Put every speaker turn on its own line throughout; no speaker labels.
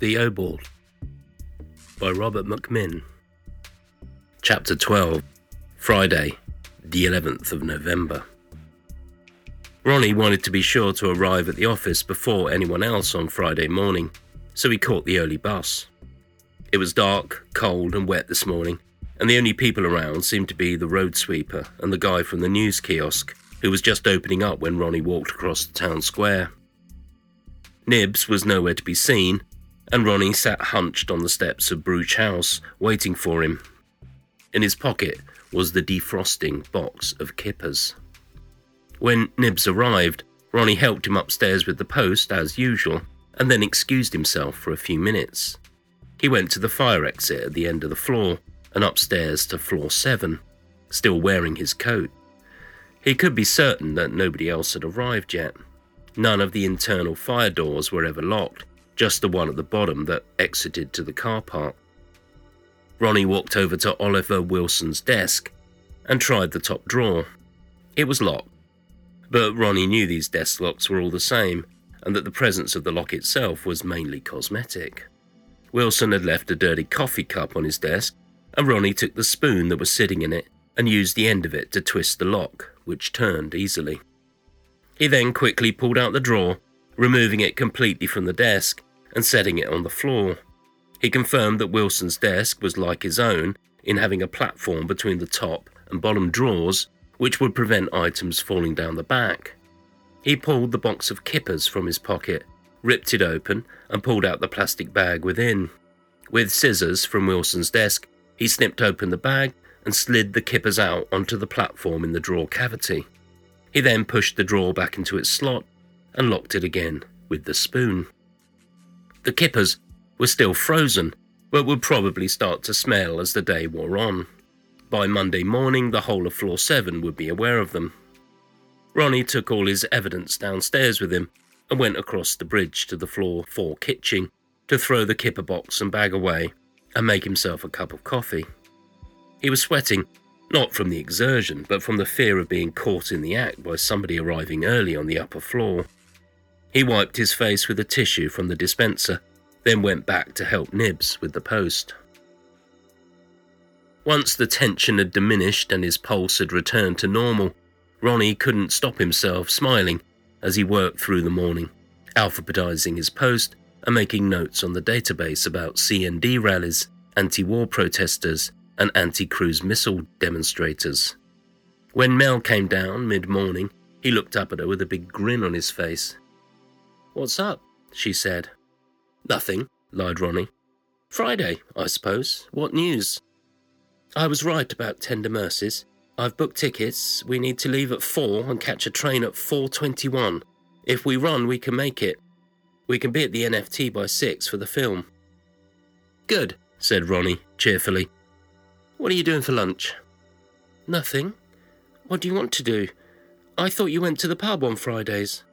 The Obald by Robert McMinn. Chapter 12 Friday, the 11th of November. Ronnie wanted to be sure to arrive at the office before anyone else on Friday morning, so he caught the early bus. It was dark, cold, and wet this morning, and the only people around seemed to be the road sweeper and the guy from the news kiosk, who was just opening up when Ronnie walked across the town square. Nibs was nowhere to be seen, and Ronnie sat hunched on the steps of Bruch House, waiting for him. In his pocket was the defrosting box of kippers. When Nibs arrived, Ronnie helped him upstairs with the post, as usual, and then excused himself for a few minutes. He went to the fire exit at the end of the floor and upstairs to floor seven, still wearing his coat. He could be certain that nobody else had arrived yet. None of the internal fire doors were ever locked, just the one at the bottom that exited to the car park. Ronnie walked over to Oliver Wilson's desk and tried the top drawer. It was locked, but Ronnie knew these desk locks were all the same and that the presence of the lock itself was mainly cosmetic. Wilson had left a dirty coffee cup on his desk, and Ronnie took the spoon that was sitting in it and used the end of it to twist the lock, which turned easily. He then quickly pulled out the drawer, removing it completely from the desk and setting it on the floor. He confirmed that Wilson's desk was like his own in having a platform between the top and bottom drawers, which would prevent items falling down the back. He pulled the box of kippers from his pocket, ripped it open, and pulled out the plastic bag within. With scissors from Wilson's desk, he snipped open the bag and slid the kippers out onto the platform in the drawer cavity. He then pushed the drawer back into its slot and locked it again with the spoon. The kippers were still frozen, but would probably start to smell as the day wore on. By Monday morning, the whole of floor 7 would be aware of them. Ronnie took all his evidence downstairs with him and went across the bridge to the floor 4 kitchen to throw the kipper box and bag away and make himself a cup of coffee. He was sweating not from the exertion, but from the fear of being caught in the act by somebody arriving early on the upper floor. He wiped his face with a tissue from the dispenser, then went back to help Nibs with the post. Once the tension had diminished and his pulse had returned to normal, Ronnie couldn't stop himself smiling as he worked through the morning, alphabetizing his post and making notes on the database about CND rallies, anti war protesters, and anti cruise missile demonstrators. When Mel came down mid morning, he looked up at her with a big grin on his face. What's up? she said. Nothing, lied Ronnie. Friday, I suppose. What news? I was right about Tender Mercies. I've booked tickets. We need to leave at 4 and catch a train at 4.21. If we run, we can make it. We can be at the NFT by 6 for the film. Good, said Ronnie, cheerfully. What are you doing for lunch? Nothing. What do you want to do? I thought you went to the pub on Fridays.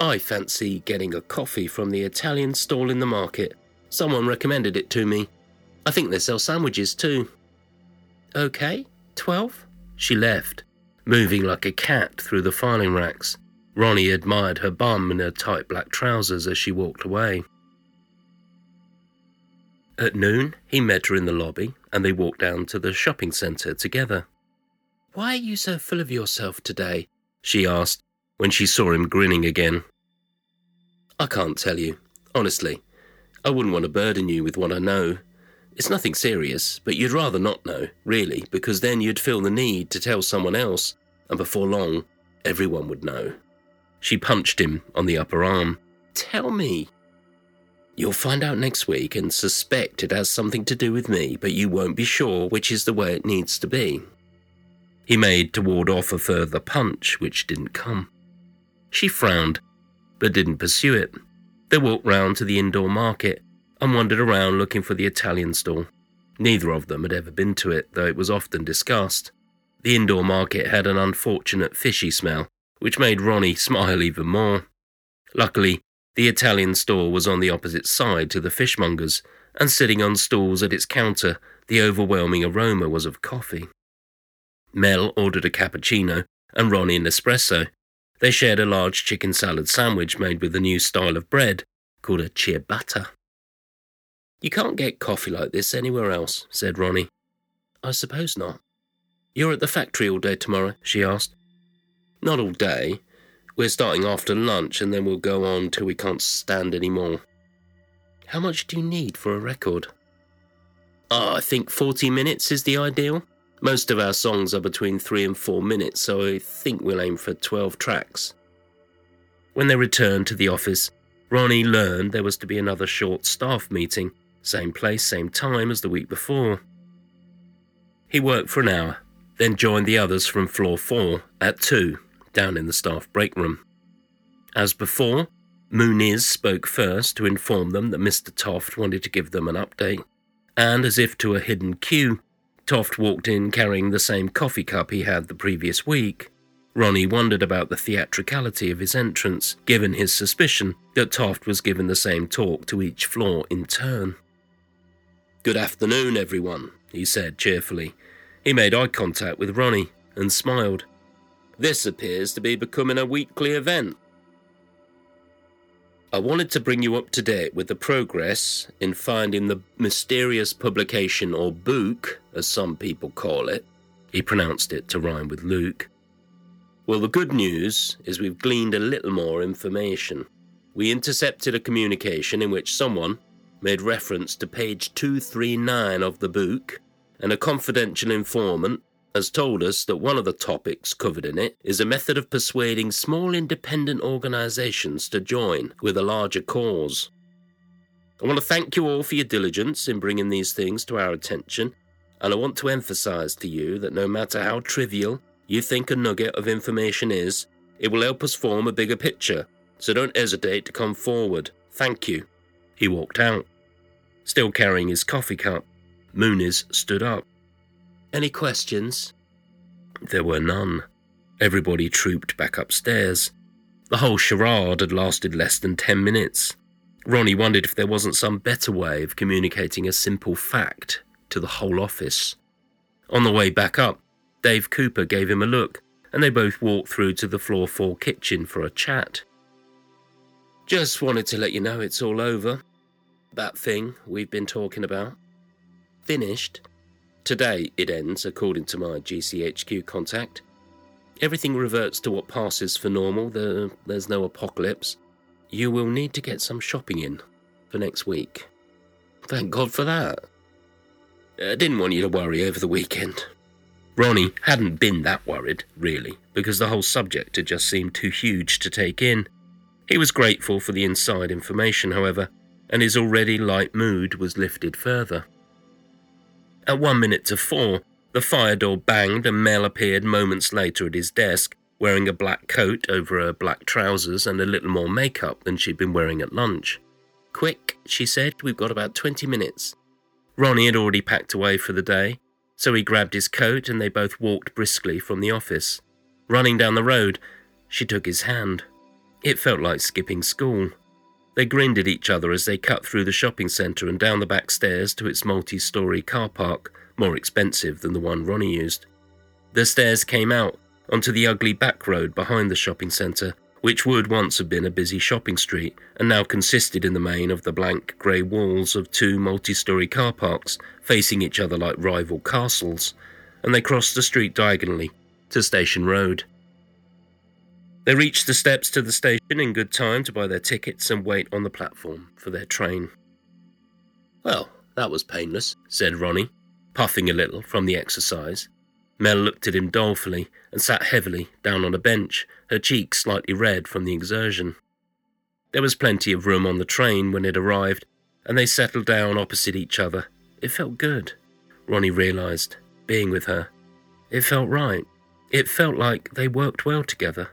I fancy getting a coffee from the Italian stall in the market. Someone recommended it to me. I think they sell sandwiches too. Okay, 12? She left, moving like a cat through the filing racks. Ronnie admired her bum in her tight black trousers as she walked away. At noon, he met her in the lobby and they walked down to the shopping centre together. Why are you so full of yourself today? she asked when she saw him grinning again. I can't tell you. Honestly, I wouldn't want to burden you with what I know. It's nothing serious, but you'd rather not know, really, because then you'd feel the need to tell someone else, and before long, everyone would know. She punched him on the upper arm. Tell me, You'll find out next week and suspect it has something to do with me, but you won't be sure which is the way it needs to be. He made to ward off a further punch, which didn't come. She frowned, but didn't pursue it. They walked round to the indoor market and wandered around looking for the Italian stall. Neither of them had ever been to it, though it was often discussed. The indoor market had an unfortunate fishy smell, which made Ronnie smile even more. Luckily, the Italian store was on the opposite side to the fishmonger's, and sitting on stools at its counter, the overwhelming aroma was of coffee. Mel ordered a cappuccino and Ronnie an espresso. They shared a large chicken salad sandwich made with a new style of bread called a ciabatta. You can't get coffee like this anywhere else, said Ronnie. I suppose not. You're at the factory all day tomorrow? she asked. Not all day. We're starting after lunch and then we'll go on till we can't stand any more. How much do you need for a record? Oh, I think 40 minutes is the ideal. Most of our songs are between 3 and 4 minutes, so I think we'll aim for 12 tracks. When they returned to the office, Ronnie learned there was to be another short staff meeting, same place, same time as the week before. He worked for an hour, then joined the others from floor 4 at 2, down in the staff break room. As before, Muniz spoke first to inform them that Mr. Toft wanted to give them an update, and as if to a hidden cue, Toft walked in carrying the same coffee cup he had the previous week. Ronnie wondered about the theatricality of his entrance, given his suspicion that Toft was given the same talk to each floor in turn. Good afternoon, everyone, he said cheerfully. He made eye contact with Ronnie and smiled. This appears to be becoming a weekly event. I wanted to bring you up to date with the progress in finding the mysterious publication or book, as some people call it. He pronounced it to rhyme with Luke. Well, the good news is we've gleaned a little more information. We intercepted a communication in which someone made reference to page 239 of the book, and a confidential informant has told us that one of the topics covered in it is a method of persuading small independent organisations to join with a larger cause. I want to thank you all for your diligence in bringing these things to our attention, and I want to emphasise to you that no matter how trivial you think a nugget of information is, it will help us form a bigger picture, so don't hesitate to come forward. Thank you. He walked out. Still carrying his coffee cup, Muniz stood up. Any questions? There were none. Everybody trooped back upstairs. The whole charade had lasted less than ten minutes. Ronnie wondered if there wasn't some better way of communicating a simple fact to the whole office. On the way back up, Dave Cooper gave him a look, and they both walked through to the floor four kitchen for a chat. Just wanted to let you know it's all over. That thing we've been talking about. Finished. Today it ends, according to my GCHQ contact. Everything reverts to what passes for normal, the, there's no apocalypse. You will need to get some shopping in for next week. Thank God for that. I didn't want you to worry over the weekend. Ronnie hadn't been that worried, really, because the whole subject had just seemed too huge to take in. He was grateful for the inside information, however, and his already light mood was lifted further. At one minute to four, the fire door banged and Mel appeared moments later at his desk, wearing a black coat over her black trousers and a little more makeup than she'd been wearing at lunch. Quick, she said, we've got about 20 minutes. Ronnie had already packed away for the day, so he grabbed his coat and they both walked briskly from the office. Running down the road, she took his hand. It felt like skipping school. They grinned at each other as they cut through the shopping centre and down the back stairs to its multi story car park, more expensive than the one Ronnie used. The stairs came out onto the ugly back road behind the shopping centre, which would once have been a busy shopping street and now consisted in the main of the blank grey walls of two multi story car parks facing each other like rival castles, and they crossed the street diagonally to Station Road. They reached the steps to the station in good time to buy their tickets and wait on the platform for their train. Well, that was painless, said Ronnie, puffing a little from the exercise. Mel looked at him dolefully and sat heavily down on a bench, her cheeks slightly red from the exertion. There was plenty of room on the train when it arrived, and they settled down opposite each other. It felt good, Ronnie realised, being with her. It felt right. It felt like they worked well together.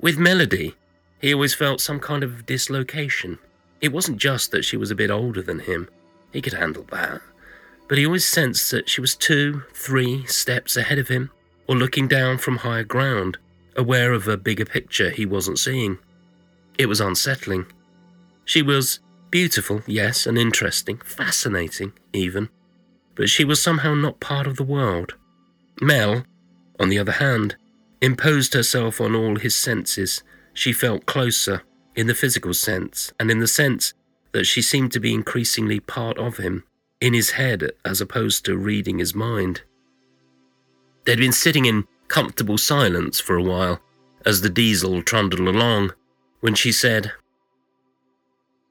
With Melody, he always felt some kind of dislocation. It wasn't just that she was a bit older than him, he could handle that. But he always sensed that she was two, three steps ahead of him, or looking down from higher ground, aware of a bigger picture he wasn't seeing. It was unsettling. She was beautiful, yes, and interesting, fascinating, even, but she was somehow not part of the world. Mel, on the other hand, imposed herself on all his senses. She felt closer, in the physical sense, and in the sense that she seemed to be increasingly part of him, in his head as opposed to reading his mind. They'd been sitting in comfortable silence for a while as the diesel trundled along when she said,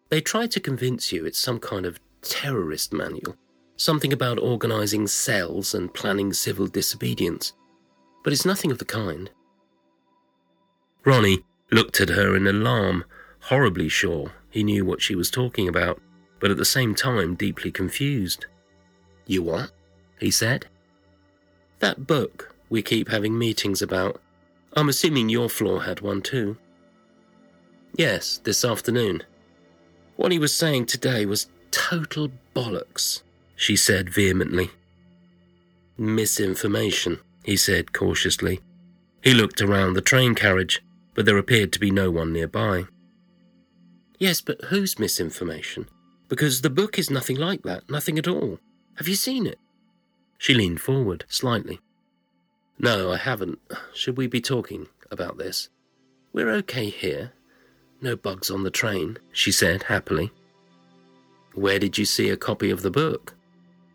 They try to convince you it's some kind of terrorist manual, something about organising cells and planning civil disobedience, but it's nothing of the kind. Ronnie looked at her in alarm, horribly sure he knew what she was talking about, but at the same time deeply confused. You what? he said. That book we keep having meetings about. I'm assuming your floor had one too. Yes, this afternoon. What he was saying today was total bollocks, she said vehemently. Misinformation, he said cautiously. He looked around the train carriage, but there appeared to be no one nearby. Yes, but whose misinformation? Because the book is nothing like that, nothing at all. Have you seen it? She leaned forward slightly. No, I haven't. Should we be talking about this? We're okay here. No bugs on the train, she said happily. Where did you see a copy of the book?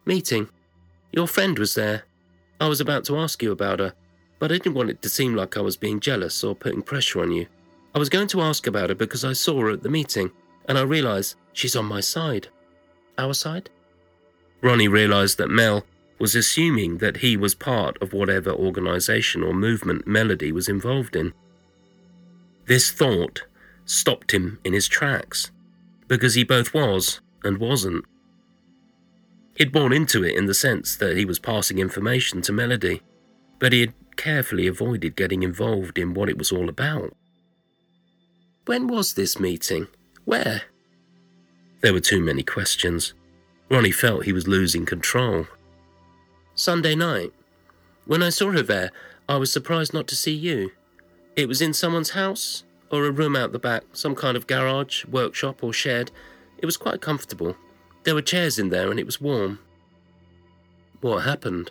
Meeting. Your friend was there. I was about to ask you about her, but I didn't want it to seem like I was being jealous or putting pressure on you. I was going to ask about her because I saw her at the meeting, and I realised she's on my side. Our side? Ronnie realised that Mel was assuming that he was part of whatever organisation or movement Melody was involved in. This thought stopped him in his tracks, because he both was and wasn't. He'd bought into it in the sense that he was passing information to Melody, but he had carefully avoided getting involved in what it was all about. When was this meeting? Where? There were too many questions. Ronnie felt he was losing control. Sunday night. When I saw her there, I was surprised not to see you. It was in someone's house, or a room out the back, some kind of garage, workshop, or shed. It was quite comfortable. There were chairs in there, and it was warm. What happened?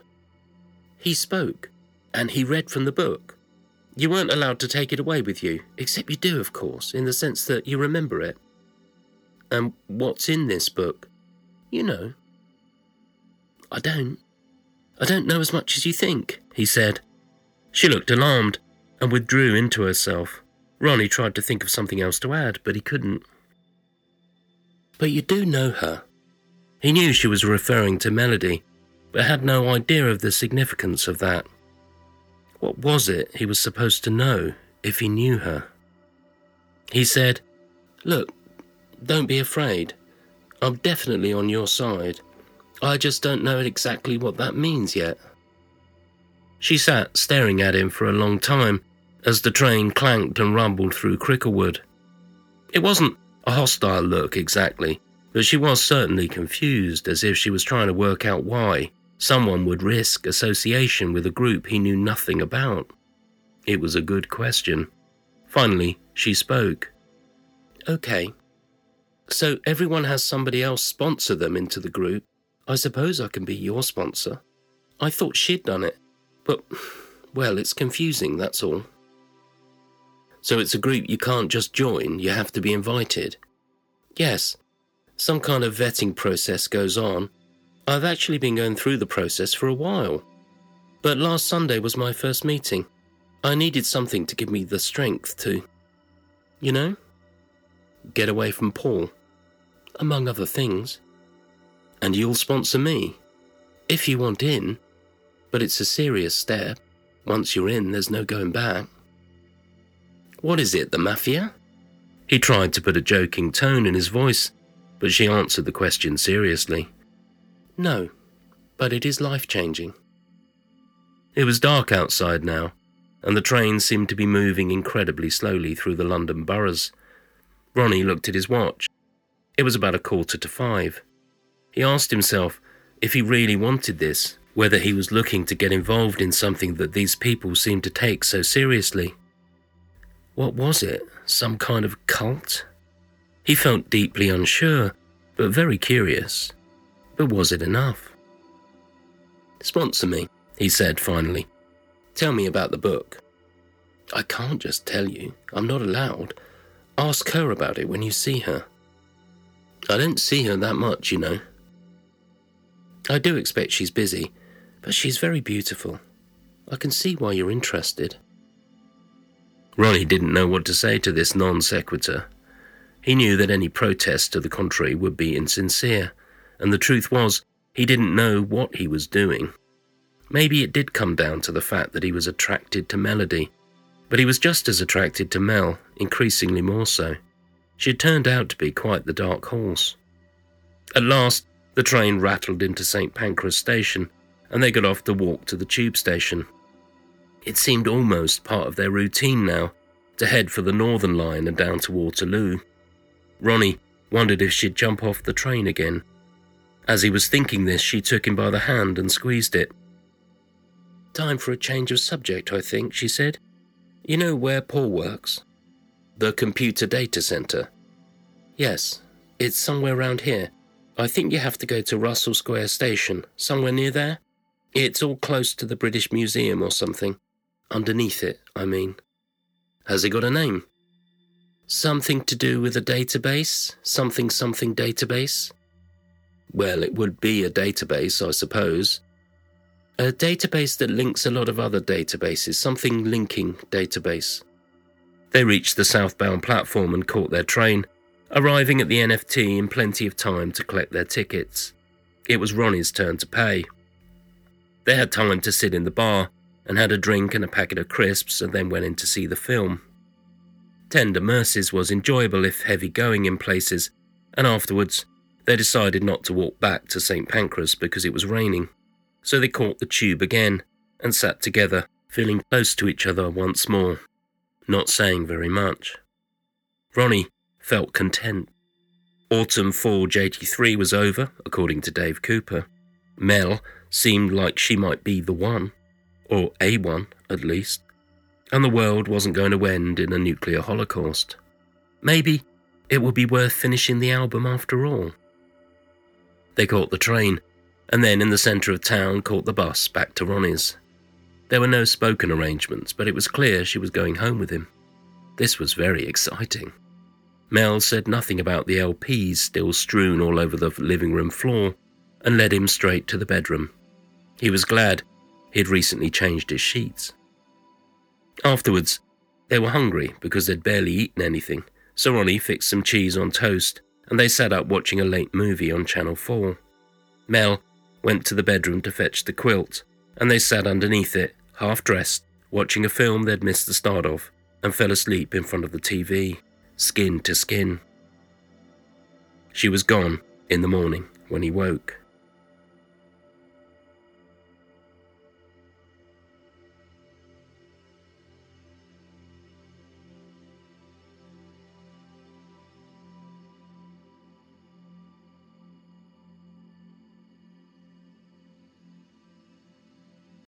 He spoke, and he read from the book. You weren't allowed to take it away with you, except you do, of course, in the sense that you remember it. And what's in this book? You know. I don't. I don't know as much as you think, he said. She looked alarmed and withdrew into herself. Ronnie tried to think of something else to add, but he couldn't. But you do know her. He knew she was referring to Melody, but had no idea of the significance of that. What was it he was supposed to know if he knew her? He said, Look, don't be afraid. I'm definitely on your side. I just don't know exactly what that means yet. She sat staring at him for a long time as the train clanked and rumbled through Cricklewood. It wasn't a hostile look exactly, but she was certainly confused, as if she was trying to work out why someone would risk association with a group he knew nothing about? It was a good question. Finally, she spoke. Okay. So everyone has somebody else sponsor them into the group. I suppose I can be your sponsor. I thought she'd done it, but, well, it's confusing, that's all. So it's a group you can't just join, you have to be invited. Yes, some kind of vetting process goes on, I've actually been going through the process for a while. But last Sunday was my first meeting. I needed something to give me the strength to, you know, get away from Paul, among other things. And you'll sponsor me, if you want in. But it's a serious step. Once you're in, there's no going back. What is it, the mafia? He tried to put a joking tone in his voice, but she answered the question seriously. No, but it is life changing. It was dark outside now, and the train seemed to be moving incredibly slowly through the London boroughs. Ronnie looked at his watch. It was about a quarter to five. He asked himself if he really wanted this, whether he was looking to get involved in something that these people seemed to take so seriously. What was it? Some kind of cult? He felt deeply unsure, but very curious. But was it enough? Sponsor me, he said finally. Tell me about the book. I can't just tell you. I'm not allowed. Ask her about it when you see her. I don't see her that much, you know. I do expect she's busy, but she's very beautiful. I can see why you're interested. Ronnie didn't know what to say to this non sequitur. He knew that any protest to the contrary would be insincere, and the truth was, he didn't know what he was doing. Maybe it did come down to the fact that he was attracted to Melody, but he was just as attracted to Mel, increasingly more so. She had turned out to be quite the dark horse. At last, the train rattled into St. Pancras station, and they got off to walk to the tube station. It seemed almost part of their routine now to head for the Northern Line and down to Waterloo. Ronnie wondered if she'd jump off the train again. As he was thinking this, she took him by the hand and squeezed it. Time for a change of subject, I think, she said. You know where Paul works? The computer data center. Yes, it's somewhere around here. I think you have to go to Russell Square Station, somewhere near there. It's all close to the British Museum or something. Underneath it, I mean. Has it got a name? Something to do with a database? Something something database? Well, it would be a database, I suppose. A database that links a lot of other databases, something linking database. They reached the southbound platform and caught their train, arriving at the NFT in plenty of time to collect their tickets. It was Ronnie's turn to pay. They had time to sit in the bar and had a drink and a packet of crisps and then went in to see the film. Tender Mercies was enjoyable if heavy going in places, and afterwards they decided not to walk back to St. Pancras because it was raining. So they caught the tube again and sat together, feeling close to each other once more, not saying very much. Ronnie felt content. Autumn Forge 83 was over, according to Dave Cooper. Mel seemed like she might be the one, or a one at least and the world wasn't going to end in a nuclear holocaust. Maybe it would be worth finishing the album after all. They caught the train, and then in the centre of town caught the bus back to Ronnie's. There were no spoken arrangements, but it was clear she was going home with him. This was very exciting. Mel said nothing about the LPs still strewn all over the living room floor and led him straight to the bedroom. He was glad he'd recently changed his sheets. Afterwards, they were hungry because they'd barely eaten anything, so Ronnie fixed some cheese on toast and they sat up watching a late movie on Channel 4. Mel went to the bedroom to fetch the quilt, and they sat underneath it, half dressed, watching a film they'd missed the start of, and fell asleep in front of the TV, skin to skin. She was gone in the morning when he woke.